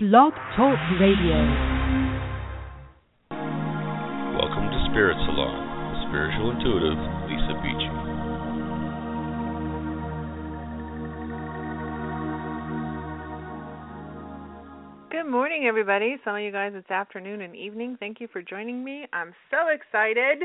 Blog Talk Radio. Welcome to Spirit Salon with spiritual intuitive Lisa Beachy. Good morning, everybody. Some of you guys, it's afternoon and evening. Thank you for joining me. I'm so excited.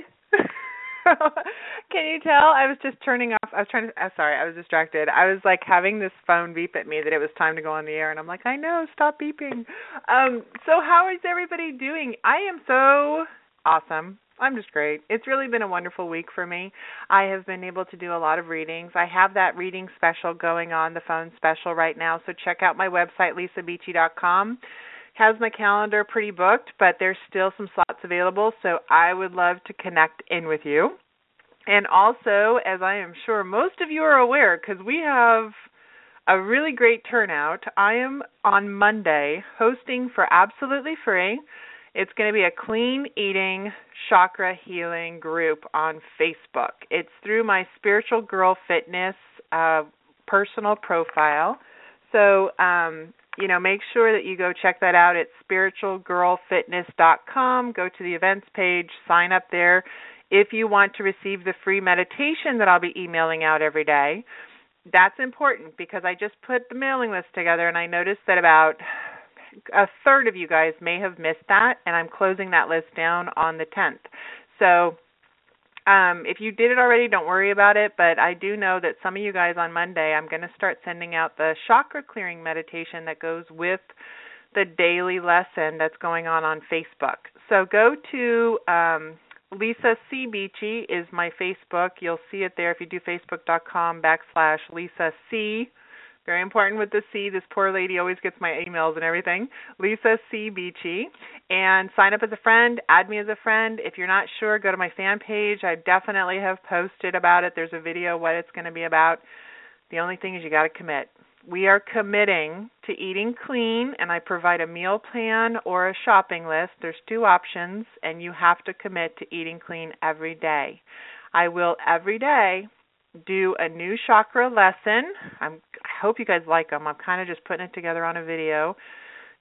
Can you tell? I was just turning off. I was trying to. I'm sorry, I was distracted. I was like having this phone beep at me that it was time to go on the air, and I'm like, I know, stop beeping. Um, so how is everybody doing? I am so awesome. I'm just great. It's really been a wonderful week for me. I have been able to do a lot of readings. I have that reading special going on, the phone special right now. So check out my website, lisabeachy.com has my calendar pretty booked, but there's still some slots available, so I would love to connect in with you. And also, as I am sure most of you are aware, because we have a really great turnout, I am on Monday hosting for absolutely free. It's going to be a clean eating chakra healing group on Facebook. It's through my Spiritual Girl Fitness uh, personal profile. So um, you know, make sure that you go check that out at spiritualgirlfitness.com. Go to the events page, sign up there. If you want to receive the free meditation that I'll be emailing out every day, that's important because I just put the mailing list together and I noticed that about a third of you guys may have missed that, and I'm closing that list down on the 10th. So um, if you did it already, don't worry about it. But I do know that some of you guys on Monday, I'm going to start sending out the chakra clearing meditation that goes with the daily lesson that's going on on Facebook. So go to um, Lisa C Beachy is my Facebook. You'll see it there if you do facebook.com backslash Lisa C very important with the C. This poor lady always gets my emails and everything. Lisa C. Beachy. And sign up as a friend. Add me as a friend. If you're not sure, go to my fan page. I definitely have posted about it. There's a video what it's going to be about. The only thing is you got to commit. We are committing to eating clean, and I provide a meal plan or a shopping list. There's two options, and you have to commit to eating clean every day. I will every day do a new chakra lesson. I'm, I hope you guys like them. I'm kind of just putting it together on a video.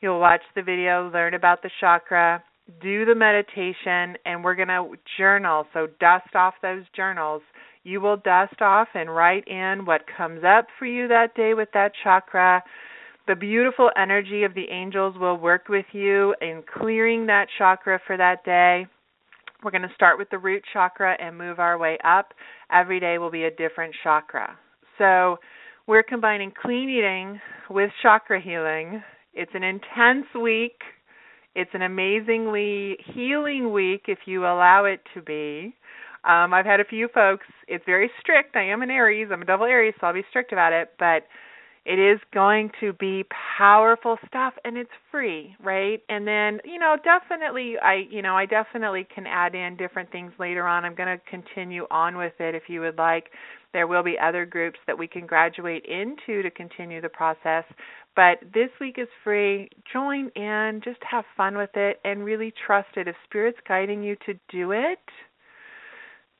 You'll watch the video, learn about the chakra, do the meditation, and we're going to journal. So dust off those journals. You will dust off and write in what comes up for you that day with that chakra. The beautiful energy of the angels will work with you in clearing that chakra for that day. We're going to start with the root chakra and move our way up. Every day will be a different chakra. So we're combining clean eating with chakra healing. It's an intense week. It's an amazingly healing week if you allow it to be. Um, I've had a few folks, it's very strict. I am an Aries, I'm a double Aries, so I'll be strict about it, but it is going to be powerful stuff and it's free, right? And then, you know, definitely I, you know, I definitely can add in different things later on. I'm going to continue on with it if you would like. There will be other groups that we can graduate into to continue the process. But this week is free. Join in, just have fun with it and really trust it. If Spirit's guiding you to do it,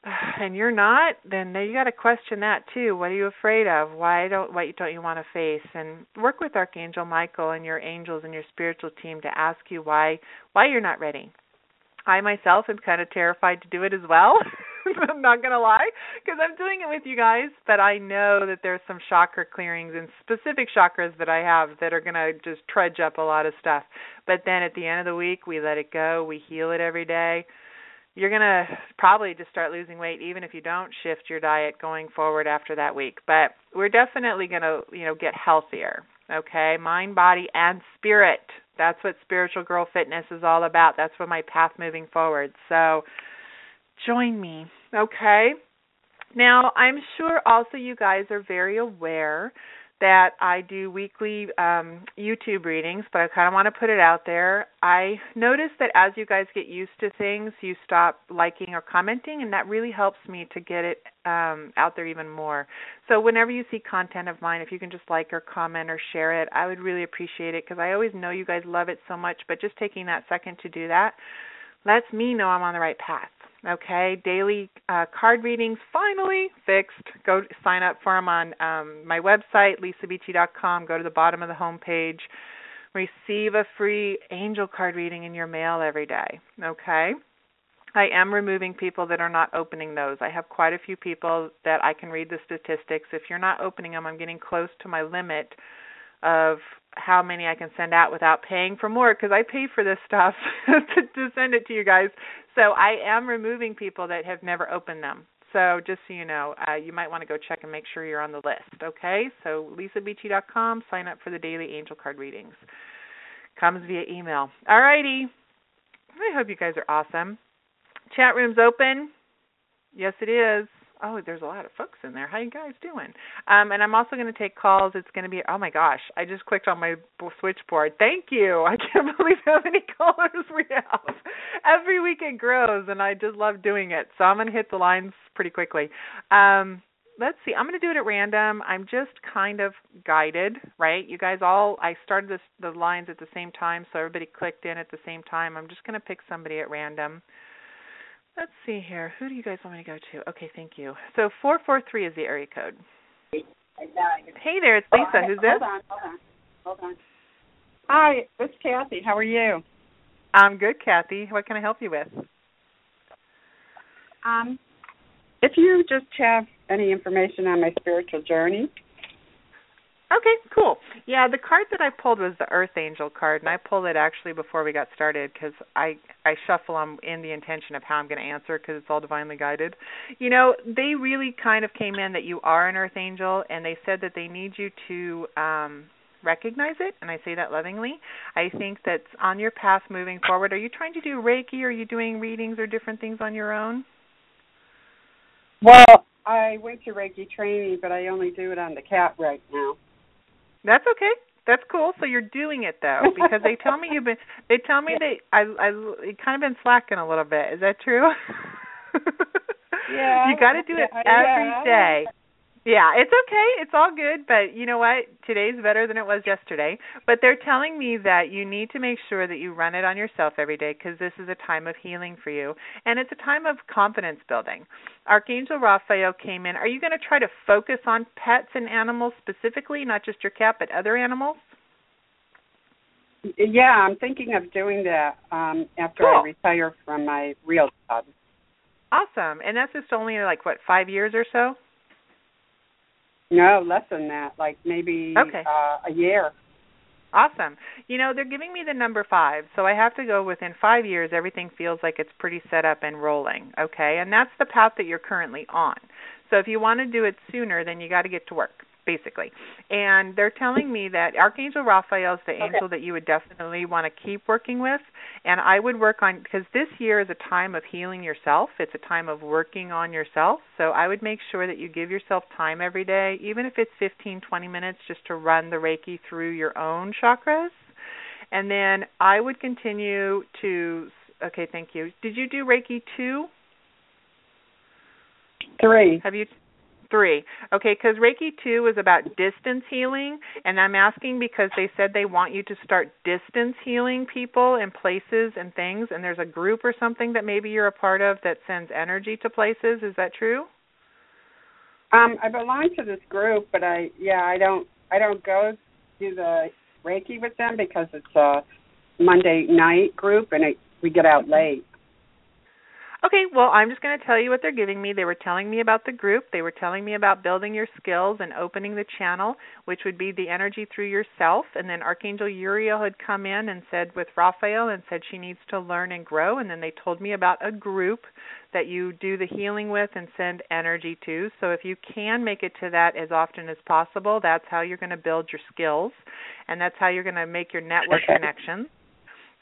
and you're not, then you got to question that too. What are you afraid of? Why don't what don't you want to face? And work with Archangel Michael and your angels and your spiritual team to ask you why why you're not ready. I myself am kind of terrified to do it as well. I'm not gonna lie, because I'm doing it with you guys, but I know that there's some chakra clearings and specific chakras that I have that are gonna just trudge up a lot of stuff. But then at the end of the week, we let it go. We heal it every day you're going to probably just start losing weight even if you don't shift your diet going forward after that week. But we're definitely going to you know get healthier okay? Mind body and spirit. That's what spiritual girl fitness is all about. That's what my path moving forward. So join me okay? Now i'm sure also you guys are very aware that I do weekly um, YouTube readings, but I kind of want to put it out there. I notice that as you guys get used to things, you stop liking or commenting, and that really helps me to get it um, out there even more. So whenever you see content of mine, if you can just like or comment or share it, I would really appreciate it because I always know you guys love it so much. But just taking that second to do that lets me know I'm on the right path. Okay, daily uh, card readings finally fixed. Go sign up for them on um, my website, lisabeachy.com. Go to the bottom of the home page. receive a free angel card reading in your mail every day. Okay? I am removing people that are not opening those. I have quite a few people that I can read the statistics. If you're not opening them, I'm getting close to my limit of how many I can send out without paying for more because I pay for this stuff to, to send it to you guys. So I am removing people that have never opened them. So just so you know, uh, you might want to go check and make sure you're on the list. Okay, so lisabeachy.com. Sign up for the daily angel card readings. Comes via email. All righty. I hope you guys are awesome. Chat room's open. Yes, it is. Oh, there's a lot of folks in there. How you guys doing? Um, and I'm also going to take calls. It's going to be. Oh my gosh! I just clicked on my switchboard. Thank you. I can't believe how many callers we have. Every week it grows, and I just love doing it. So I'm going to hit the lines pretty quickly. Um, let's see. I'm going to do it at random. I'm just kind of guided, right? You guys all. I started this, the lines at the same time, so everybody clicked in at the same time. I'm just going to pick somebody at random. Let's see here. Who do you guys want me to go to? Okay, thank you. So 443 is the area code. Hey there, it's Lisa. Oh, Who's this? Hold on, hold on, hold on. Hi, it's Kathy. How are you? I'm good, Kathy. What can I help you with? Um, if you just have any information on my spiritual journey. Okay, cool. Yeah, the card that I pulled was the Earth Angel card, and I pulled it actually before we got started because I I shuffle them in the intention of how I'm going to answer because it's all divinely guided. You know, they really kind of came in that you are an Earth Angel, and they said that they need you to um recognize it, and I say that lovingly. I think that's on your path moving forward. Are you trying to do Reiki? Are you doing readings or different things on your own? Well, I went to Reiki training, but I only do it on the cat right now. That's okay. That's cool. So you're doing it though, because they tell me you've been. They tell me that I I you kind of been slacking a little bit. Is that true? Yeah. you got to do it Yeah, every yeah. day. Yeah, it's okay. It's all good, but you know what? Today's better than it was yesterday. But they're telling me that you need to make sure that you run it on yourself every day because this is a time of healing for you and it's a time of confidence building. Archangel Raphael came in. Are you going to try to focus on pets and animals specifically, not just your cat, but other animals? Yeah, I'm thinking of doing that um after Cool. I retire from my real job. Awesome. And that's just only like what, 5 years or so? No, less than that, like maybe Okay. uh, a year. Awesome. You know, they're giving me the number five, so I have to go within five years, everything feels like it's pretty set up and rolling, okay? And that's the path that you're currently on. So if you want to do it sooner, then you got to get to work, basically. And they're telling me that Archangel Raphael is the Okay. angel that you would definitely want to keep working with. And I would work on, because this year is a time of healing yourself, it's a time of working on yourself. So I would make sure that you give yourself time every day, even if it's 15, 20 minutes, just to run the Reiki through your own chakras. And then I would continue to, okay, thank you. Did you do Reiki 2? Three. Have you three? Okay, because Reiki two is about distance healing, and I'm asking because they said they want you to start distance healing people and places and things, and there's a group or something that maybe you're a part of that sends energy to places. Is that true? Um, I belong to this group, but I yeah, I don't I don't go do the Reiki with them because it's a Monday night group and it, we get out late. Okay, well, I'm just going to tell you what they're giving me. They were telling me about the group. They were telling me about building your skills and opening the channel, which would be the energy through yourself. And then Archangel Uriel had come in and said with Raphael and said she needs to learn and grow. And then they told me about a group that you do the healing with and send energy to. So if you can make it to that as often as possible, that's how you're going to build your skills and that's how you're going to make your network connections.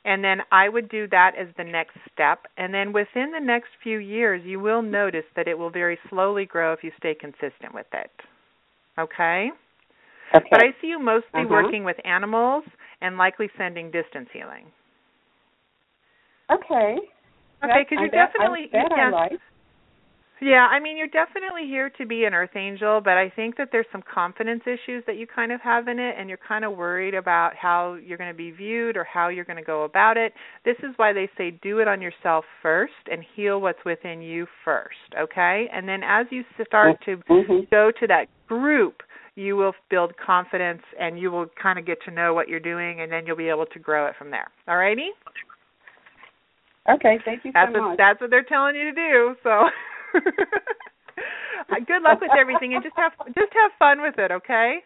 And then I would do that as the next step. And then within the next few years, you will notice that it will very slowly grow if you stay consistent with it. Okay? Okay. But I see you mostly Uh-huh. working with animals and likely sending distance healing. okay. Okay, because you're definitely I, that yeah, I like. Yeah. I mean, you're definitely here to be an Earth Angel, but I think that there's some confidence issues that you kind of have in it, and you're kind of worried about how you're going to be viewed or how you're going to go about it. This is why they say do it on yourself first and heal what's within you first. Okay, and then as you start to Mhm. go to that group you will build confidence and you will kind of get to know what you're doing and then you'll be able to grow it from there. All righty? Okay, thank you that's so what, much. That's what they're telling you to do. So good luck with everything and just have just have fun with it, okay?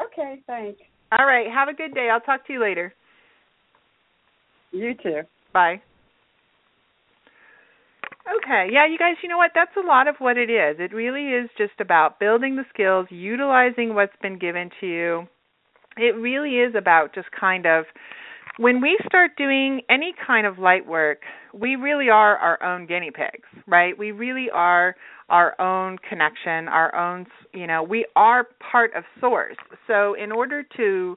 Okay, thanks. All right, have a good day. I'll talk to you later. You too. Bye. Okay, yeah, you guys, you know what? That's a lot of what it is. It really is just about building the skills, utilizing what's been given to you. It really is about just kind of when we start doing any kind of light work, we really are our own guinea pigs, right? We really are our own connection, our own, you know, we are part of source. So in order to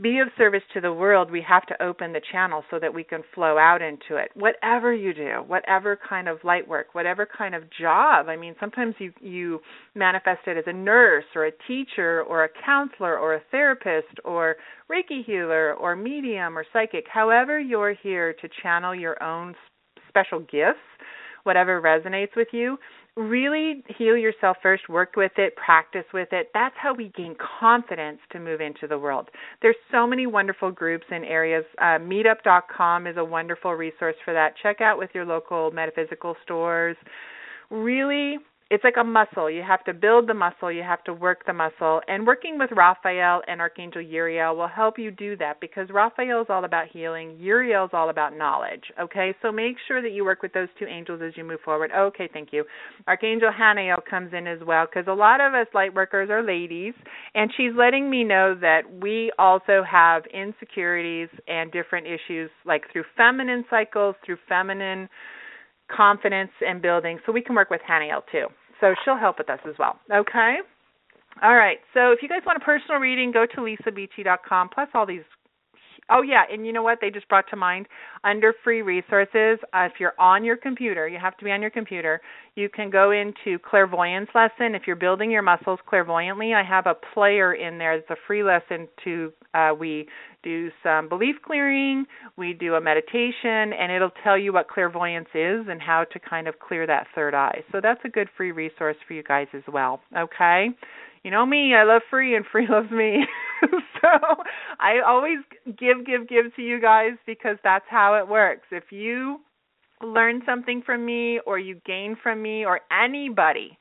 be of service to the world, we have to open the channel so that we can flow out into it. Whatever you do, whatever kind of light work, whatever kind of job. I mean, sometimes you you manifest it as a nurse or a teacher or a counselor or a therapist or Reiki healer or medium or psychic. However, you're here to channel your own special gifts, whatever resonates with you really heal yourself first, work with it, practice with it. That's how we gain confidence to move into the world. There's so many wonderful groups and areas. Uh, meetup.com is a wonderful resource for that. Check out with your local metaphysical stores. Really it's like a muscle. You have to build the muscle, you have to work the muscle. And working with Raphael and Archangel Uriel will help you do that because Raphael is all about healing, Uriel is all about knowledge. Okay, so make sure that you work with those two angels as you move forward. Okay, thank you. Archangel Hanael comes in as well because a lot of us light workers are ladies, and she's letting me know that we also have insecurities and different issues like through feminine cycles, through feminine confidence and building. So we can work with Haniel too. So she'll help with us as well. Okay? All right. So if you guys want a personal reading, go to lisabeachy.com. Plus all these Oh yeah, and you know what? They just brought to mind under free resources. Uh, if you're on your computer, you have to be on your computer. You can go into clairvoyance lesson. If you're building your muscles clairvoyantly, I have a player in there. It's a free lesson to uh, we do some belief clearing, we do a meditation, and it'll tell you what clairvoyance is and how to kind of clear that third eye. So that's a good free resource for you guys as well. Okay you know me, I love free and free loves me. so I always give, give, give to you guys because that's how it works. If you learn something from me or you gain from me or anybody,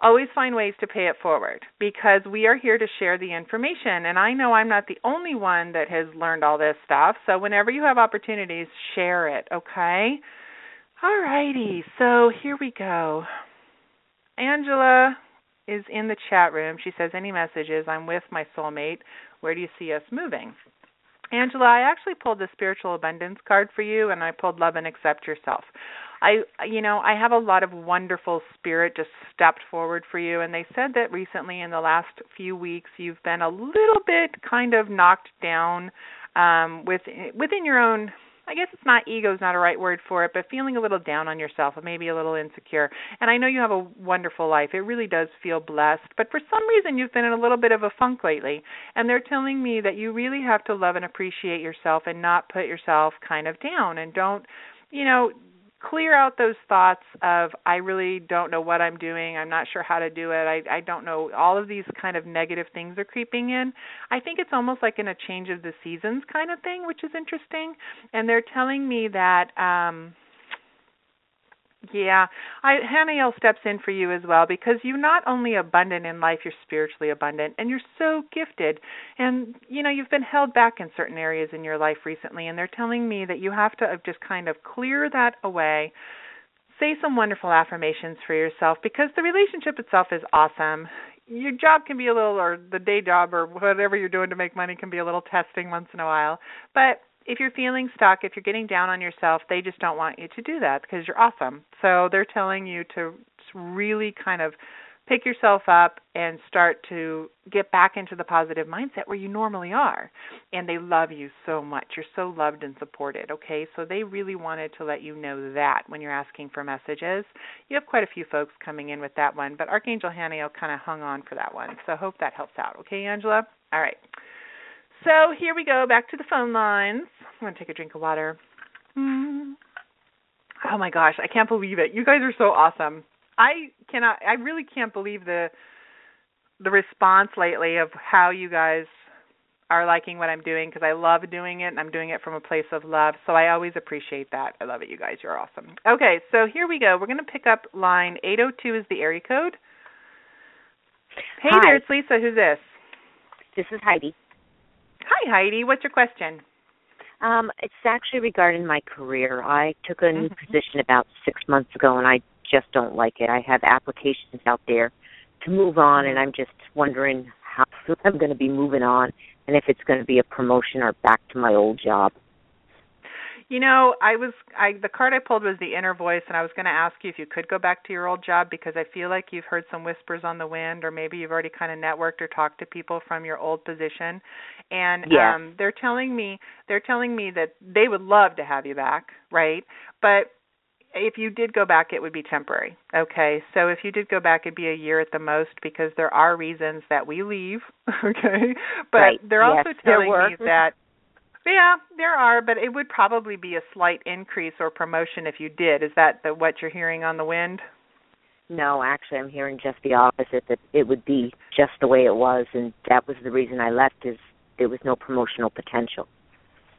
always find ways to pay it forward because we are here to share the information and I know I'm not the only one that has learned all this stuff. So whenever you have opportunities, share it, okay? All righty. So here we go. Angela, is in the chat room. She says, Any messages? I'm with my soulmate. Where do you see us moving? Angela, I actually pulled the spiritual abundance card for you and I pulled love and accept yourself. I you know, I have a lot of wonderful spirit just stepped forward for you and they said that recently in the last few weeks you've been a little bit kind of knocked down um with within your own I guess it's not ego is not a right word for it, but feeling a little down on yourself, maybe a little insecure. And I know you have a wonderful life. It really does feel blessed, but for some reason you've been in a little bit of a funk lately. And they're telling me that you really have to love and appreciate yourself and not put yourself kind of down and don't you know clear out those thoughts of I really don't know what I'm doing, I'm not sure how to do it, I I don't know all of these kind of negative things are creeping in. I think it's almost like in a change of the seasons kind of thing, which is interesting. And they're telling me that um yeah, I Haniel steps in for you as well because you're not only abundant in life, you're spiritually abundant and you're so gifted. And you know, you've been held back in certain areas in your life recently and they're telling me that you have to just kind of clear that away. Say some wonderful affirmations for yourself because the relationship itself is awesome. Your job can be a little or the day job or whatever you're doing to make money can be a little testing once in a while. But if you're feeling stuck, if you're getting down on yourself, they just don't want you to do that because you're awesome. So they're telling you to really kind of pick yourself up and start to get back into the positive mindset where you normally are. And they love you so much. You're so loved and supported, okay? So they really wanted to let you know that when you're asking for messages. You have quite a few folks coming in with that one, but Archangel Haniel kind of hung on for that one. So hope that helps out, okay, Angela? All right. So here we go, back to the phone lines. I'm going to take a drink of water. Mm. Oh my gosh, I can't believe it. You guys are so awesome. I cannot I really can't believe the the response lately of how you guys are liking what I'm doing because I love doing it and I'm doing it from a place of love. So I always appreciate that. I love it, you guys. You're awesome. Okay, so here we go. We're going to pick up line 802 is the area code. Hey Hi. there, it's Lisa. Who's this? This is Heidi. Hi, Heidi. What's your question? Um, it's actually regarding my career. I took a new Mhm. position about six months ago, and I just don't like it. I have applications out there to move on, and I'm just wondering how I'm going to be moving on, and if it's going to be a promotion or back to my old job. You know, I was I the card I pulled was the inner voice and I was going to ask you if you could go back to your old job because I feel like you've heard some whispers on the wind or maybe you've already kind of networked or talked to people from your old position and Yes. um they're telling me they're telling me that they would love to have you back, right? But if you did go back it would be temporary. Okay? So if you did go back it'd be a year at the most because there are reasons that we leave, okay? But Right. they're also Yes, there telling me that yeah, there are, but it would probably be a slight increase or promotion if you did. Is that the, what you're hearing on the wind? No, actually, I'm hearing just the opposite. That it would be just the way it was, and that was the reason I left. Is there was no promotional potential.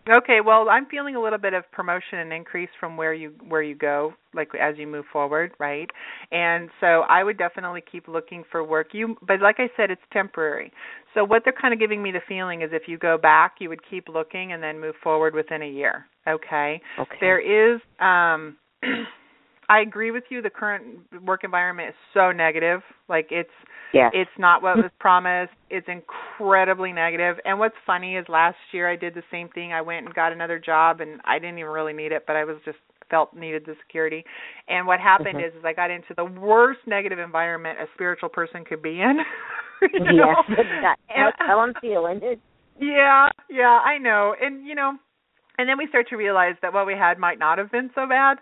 Okay, well, I'm feeling a little bit of promotion and increase from where you where you go, like as you move forward, right? And so I would definitely keep looking for work. You, but like I said, it's temporary. So what they're kind of giving me the feeling is if you go back, you would keep looking and then move forward within a year. Okay. Okay. There is um I agree with you the current work environment is so negative. Like it's Yes. it's not what was promised. It's incredibly negative. And what's funny is last year I did the same thing. I went and got another job and I didn't even really need it, but I was just felt needed the security. And what happened Mhm. is is I got into the worst negative environment a spiritual person could be in. you know? yes. That's how I'm feeling. It, Yeah, yeah, I know. And you know, and then we start to realize that what we had might not have been so bad.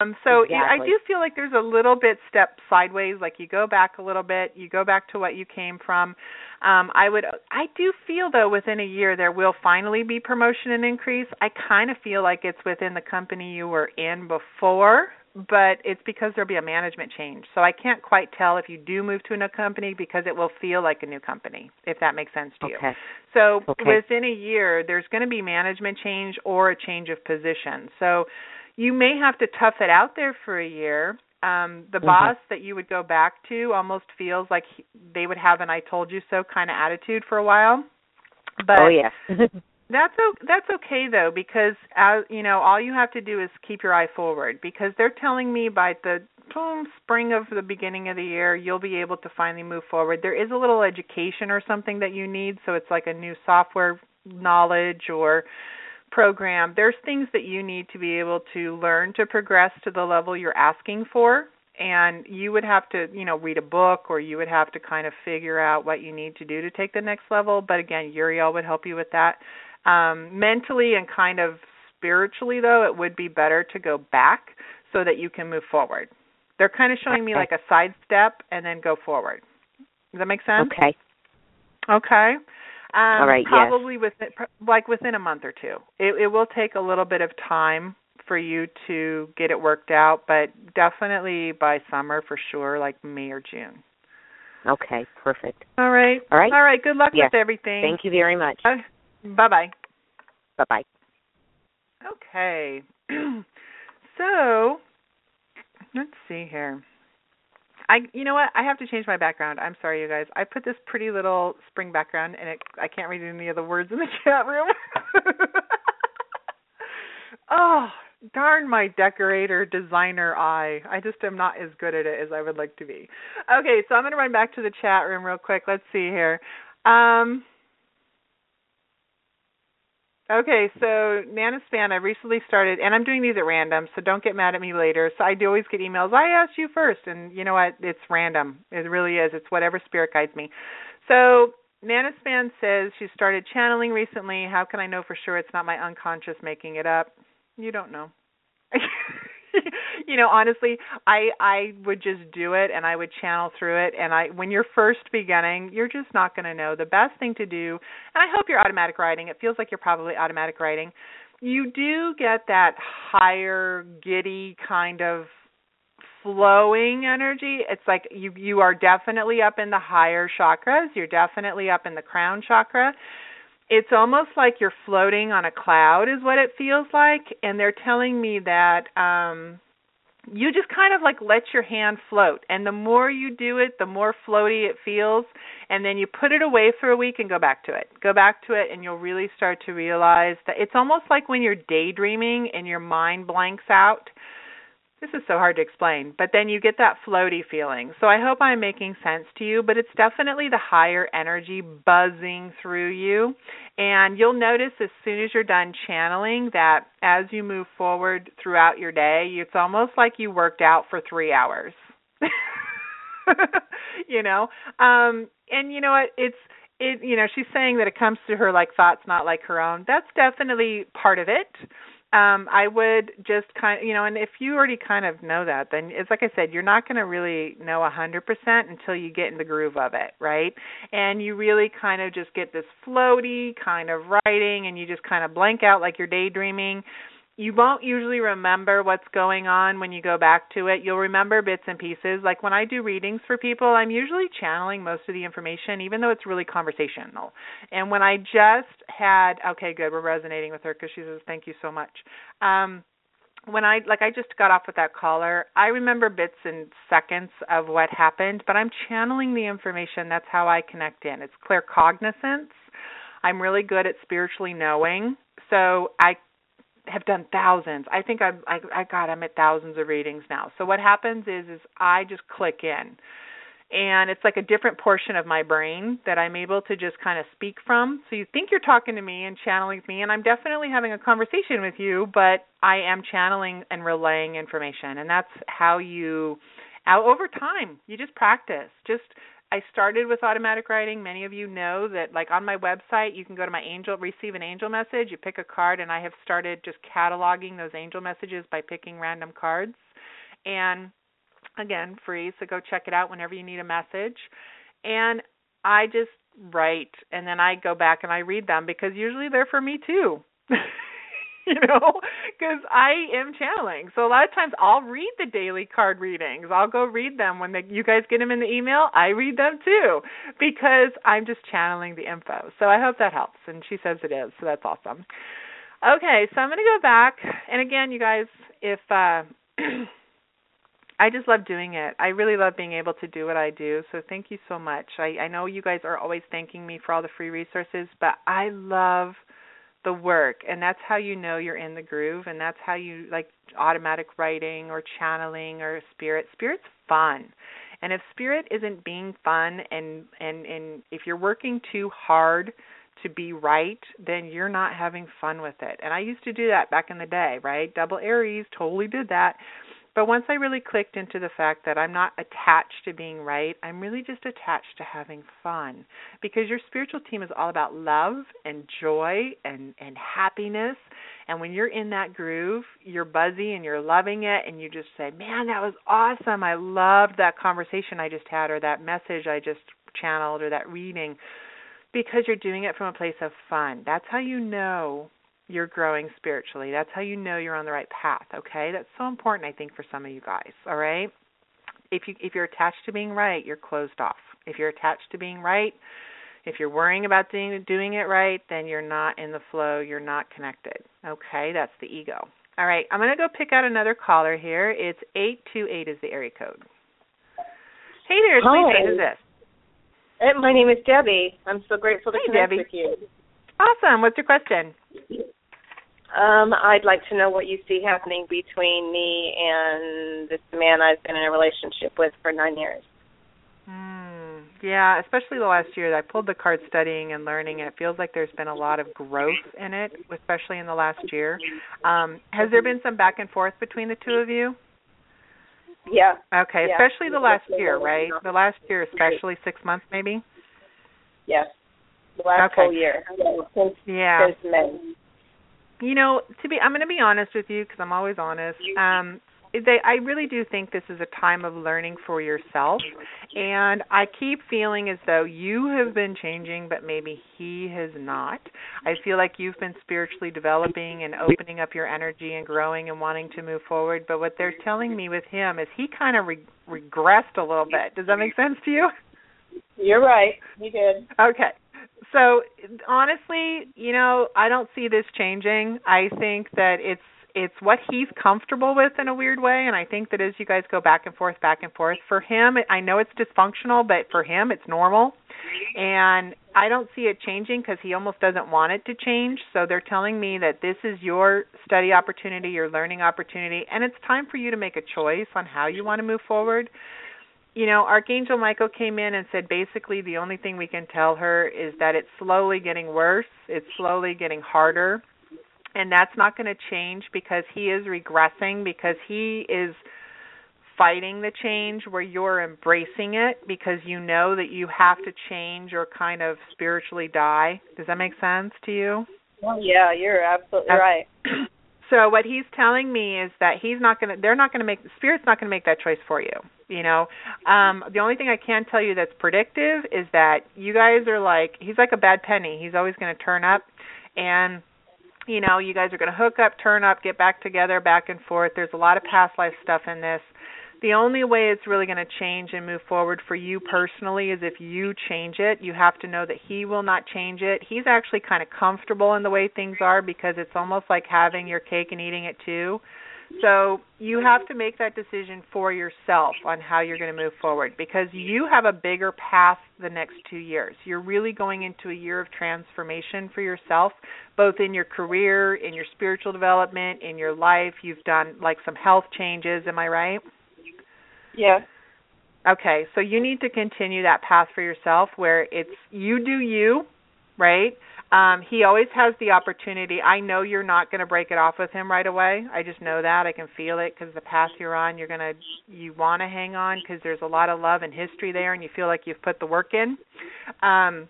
Um so it- I do feel like there's a little bit step sideways like you go back a little bit, you go back to what you came from. Um I would I do feel though within a year there will finally be promotion and increase. I kind of feel like it's within the company you were in before, but it's because there'll be a management change. So I can't quite tell if you do move to a new company because it will feel like a new company, if that makes sense to you. okay. So Okay. within a year, there's going to be management change or a change of position. So you may have to tough it out there for a year. Um, the Mhm. boss that you would go back to almost feels like he, they would have an "I told you so" kind of attitude for a while. But oh yes. that's o- that's okay though because as you know, all you have to do is keep your eye forward because they're telling me by the boom, spring of the beginning of the year you'll be able to finally move forward. There is a little education or something that you need, so it's like a new software knowledge or program. There's things that you need to be able to learn to progress to the level you're asking for and you would have to you know read a book or you would have to kind of figure out what you need to do to take the next level but again uriel would help you with that um mentally and kind of spiritually though it would be better to go back so that you can move forward they're kind of showing me like a side step and then go forward does that make sense okay. Okay. Um, All right, yes. Probably within, like within a month or two. It, it will take a little bit of time for you to get it worked out, but definitely by summer for sure, like May or June. Okay. Perfect. All right. All right. All right. Good luck Yes. with everything. Thank you very much. Uh, bye bye. Bye bye. Okay. so let's see here. I you know what? I have to change my background. I'm sorry you guys. I put this pretty little spring background and it I can't read any of the words in the chat room. oh, darn my decorator designer eye. I just am not as good at it as I would like to be. Okay, so I'm going to run back to the chat room real quick. Let's see here. Um Okay, so Nanospan, I recently started, and I'm doing these at random, so don't get mad at me later. So I do always get emails. I asked you first, and you know what? It's random. It really is. It's whatever spirit guides me. So Nanospan says she started channeling recently. How can I know for sure it's not my unconscious making it up? You don't know. you know, honestly, I I would just do it and I would channel through it and I when you're first beginning, you're just not going to know. The best thing to do, and I hope you're automatic writing. It feels like you're probably automatic writing. You do get that higher giddy kind of flowing energy. It's like you you are definitely up in the higher chakras. You're definitely up in the crown chakra. It's almost like you're floating on a cloud is what it feels like and they're telling me that um you just kind of like let your hand float. And the more you do it the more floaty it feels. And then you put it away for a week and go back to it. Go back to it and you'll really start to realize that it's almost like when you're daydreaming and your mind blanks out this is so hard to explain, but then you get that floaty feeling. So I hope I'm making sense to you, but it's definitely the higher energy buzzing through you. And you'll notice as soon as you're done channeling that as you move forward throughout your day, it's almost like you worked out for three hours. you know? Um and you know what, it's it you know, she's saying that it comes to her like thoughts not like her own. That's definitely part of it um i would just kind of you know and if you already kind of know that then it's like i said you're not going to really know a hundred percent until you get in the groove of it right? And you really kind of just get this floaty kind of writing and you just kind of blank out like you're daydreaming you won't usually remember what's going on when you go back to it. You'll remember bits and pieces. Like when I do readings for people, I'm usually channeling most of the information, even though it's really conversational. And when I just had, okay, good, we're resonating with her because she says, thank you so much. Um, when I like I just got off with that caller, I remember bits and seconds of what happened, but I'm channeling the information. That's how I connect in. It's claircognizance. I'm really good at spiritually knowing. So I have done thousands. I think I'm I I got I'm at thousands of readings now. So what happens is is I just click in. And it's like a different portion of my brain that I'm able to just kind of speak from. So you think you're talking to me and channeling me and I'm definitely having a conversation with you, but I am channeling and relaying information. And that's how you over time, you just practice. Just I started with automatic writing. Many of you know that like on my website you can go to my angel receive an angel message, you pick a card and I have started just cataloging those angel messages by picking random cards. And again, free, so go check it out whenever you need a message. And I just write and then I go back and I read them because usually they're for me too. you know, because I am channeling. So a lot of times I'll read the daily card readings. I'll go read them when the, you guys get them in the email. I read them too because I'm just channeling the info. So I hope that helps. And she says it is. So that's awesome. Okay, so I'm going to go back. And again, you guys, if uh I just love doing it. I really love being able to do what I do. So thank you so much. I, I know you guys are always thanking me for all the free resources, but I love the work and that's how you know you're in the groove and that's how you like automatic writing or channeling or spirit. Spirit's fun and if spirit isn't being fun and and and if you're working too hard to be right then you're not having fun with it. And i used to do that back in the day right? Double aries totally did that but once I really clicked into the fact that I'm not attached to being right, I'm really just attached to having fun. Because your spiritual team is all about love and joy and, and happiness. And when you're in that groove, you're buzzy and you're loving it and you just say, Man, that was awesome. I loved that conversation I just had or that message I just channeled or that reading because you're doing it from a place of fun. That's how you know you're growing spiritually. That's how you know you're on the right path, okay? That's so important I think for some of you guys, all right? If you if you're attached to being right, you're closed off. If you're attached to being right, if you're worrying about doing doing it right, then you're not in the flow, you're not connected. Okay? That's the ego. All right, I'm going to go pick out another caller here. It's 828 is the area code. Hey there, Hi. Who's this? Uh, my name is Debbie. I'm so grateful to hey, connect Debbie. with you. Awesome. What's your question? Um, I'd like to know what you see happening between me and this man I've been in a relationship with for nine years. Mm, yeah, especially the last year. I pulled the card studying and learning, and it feels like there's been a lot of growth in it, especially in the last year. Um, has there been some back and forth between the two of you? Yeah. Okay, yeah. especially the last year, right? The last year, especially six months, maybe. Yes. The last okay. whole year. Since, yeah. Since May you know to be i'm going to be honest with you because i'm always honest um they I really do think this is a time of learning for yourself and I keep feeling as though you have been changing but maybe he has not. I feel like you've been spiritually developing and opening up your energy and growing and wanting to move forward, but what they're telling me with him is he kind of re- regressed a little bit. Does that make sense to you? You're right. He did. Okay. So honestly, you know, I don't see this changing. I think that it's it's what he's comfortable with in a weird way and I think that as you guys go back and forth back and forth for him I know it's dysfunctional but for him it's normal. And I don't see it changing cuz he almost doesn't want it to change. So they're telling me that this is your study opportunity your learning opportunity and it's time for you to make a choice on how you want to move forward you know, Archangel Michael came in and said basically the only thing we can tell her is that it's slowly getting worse, it's slowly getting harder, and that's not going to change because he is regressing because he is fighting the change where you're embracing it because you know that you have to change or kind of spiritually die. Does that make sense to you? Well, yeah, you're absolutely uh, right. So what he's telling me is that he's not going to they're not going to make the spirit's not going to make that choice for you you know um the only thing i can tell you that's predictive is that you guys are like he's like a bad penny he's always going to turn up and you know you guys are going to hook up turn up get back together back and forth there's a lot of past life stuff in this the only way it's really going to change and move forward for you personally is if you change it. You have to know that he will not change it. He's actually kind of comfortable in the way things are because it's almost like having your cake and eating it too. So you have to make that decision for yourself on how you're going to move forward because you have a bigger path the next two years. You're really going into a year of transformation for yourself, both in your career, in your spiritual development, in your life. You've done like some health changes, am I right? Yeah. Okay, so you need to continue that path for yourself where it's you do you, right? Um, he always has the opportunity. I know you're not going to break it off with him right away. I just know that. I can feel it because the path you're on, you're to you want to hang on because there's a lot of love and history there, and you feel like you've put the work in. Um,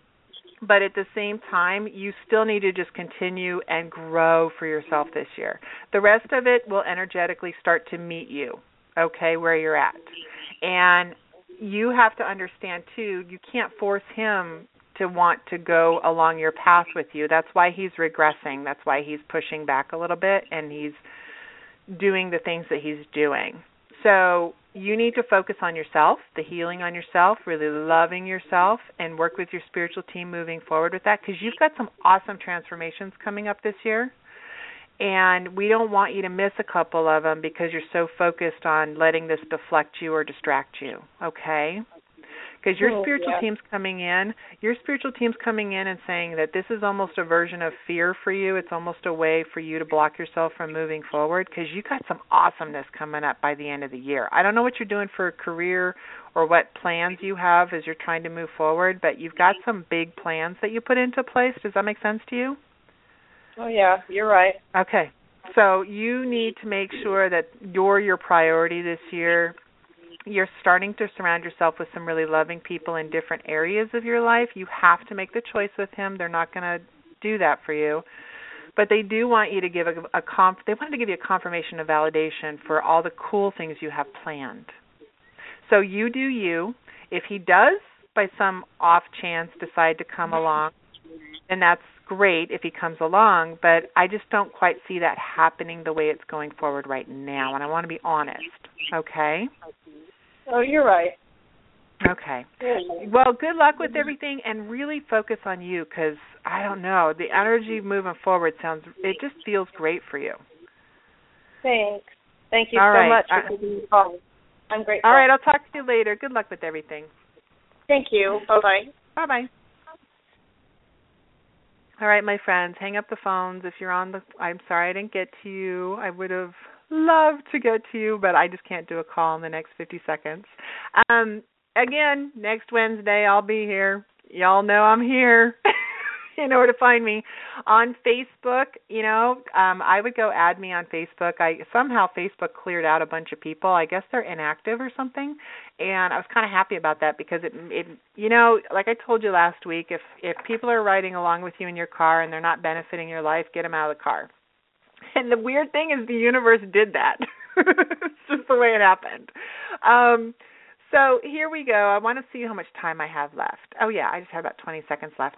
but at the same time, you still need to just continue and grow for yourself this year. The rest of it will energetically start to meet you, okay, where you're at. And you have to understand too, you can't force him to want to go along your path with you. That's why he's regressing. That's why he's pushing back a little bit and he's doing the things that he's doing. So you need to focus on yourself, the healing on yourself, really loving yourself, and work with your spiritual team moving forward with that because you've got some awesome transformations coming up this year. And we don't want you to miss a couple of them because you're so focused on letting this deflect you or distract you. Okay? Because your spiritual yeah. team's coming in your spiritual team's coming in and saying that this is almost a version of fear for you it's almost a way for you to block yourself from moving forward because you got some awesomeness coming up by the end of the year i don't know what you're doing for a career or what plans you have as you're trying to move forward but you've got some big plans that you put into place does that make sense to you Oh yeah, you're right. Okay. So you need to make sure that you're your priority this year. You're starting to surround yourself with some really loving people in different areas of your life. You have to make the choice with him. They're not going to do that for you. But they do want you to give a, a comp they want to give you a confirmation of validation for all the cool things you have planned. So you do you. If he does by some off chance decide to come mm-hmm. along, then that's great if he comes along, but I just don't quite see that happening the way it's going forward right now, and I want to be honest. Okay? Oh, you're right. Okay. Well, good luck with mm-hmm. everything, and really focus on you because I don't know the energy moving forward sounds. It just feels great for you. Thanks. Thank you All so right. much for giving me a call. I'm grateful. All right, I'll talk to you later. Good luck with everything. Thank you. Bye bye. Bye bye. All right, my friends, hang up the phones if you're on the. I'm sorry I didn't get to you. I would have loved to get to you, but I just can't do a call in the next 50 seconds. Um, again, next Wednesday I'll be here. Y'all know I'm here. you know where to find me on Facebook. You know, um, I would go add me on Facebook. I somehow Facebook cleared out a bunch of people. I guess they're inactive or something, and I was kind of happy about that because it, it, you know, like I told you last week, if if people are riding along with you in your car and they're not benefiting your life, get them out of the car. And the weird thing is, the universe did that. it's just the way it happened. Um, so here we go. I want to see how much time I have left. Oh yeah, I just have about 20 seconds left.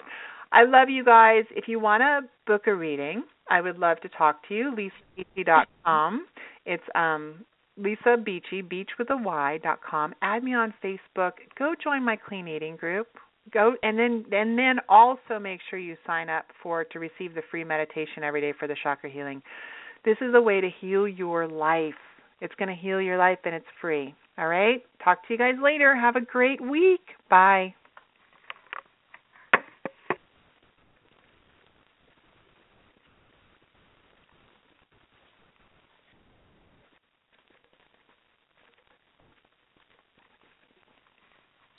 I love you guys. If you want to book a reading, I would love to talk to you. LisaBeachy.com. It's um, Lisa Beachy, beach with a Y dot com. Add me on Facebook. Go join my clean eating group. Go and then and then also make sure you sign up for to receive the free meditation every day for the chakra healing. This is a way to heal your life. It's going to heal your life and it's free. All right? Talk to you guys later. Have a great week. Bye.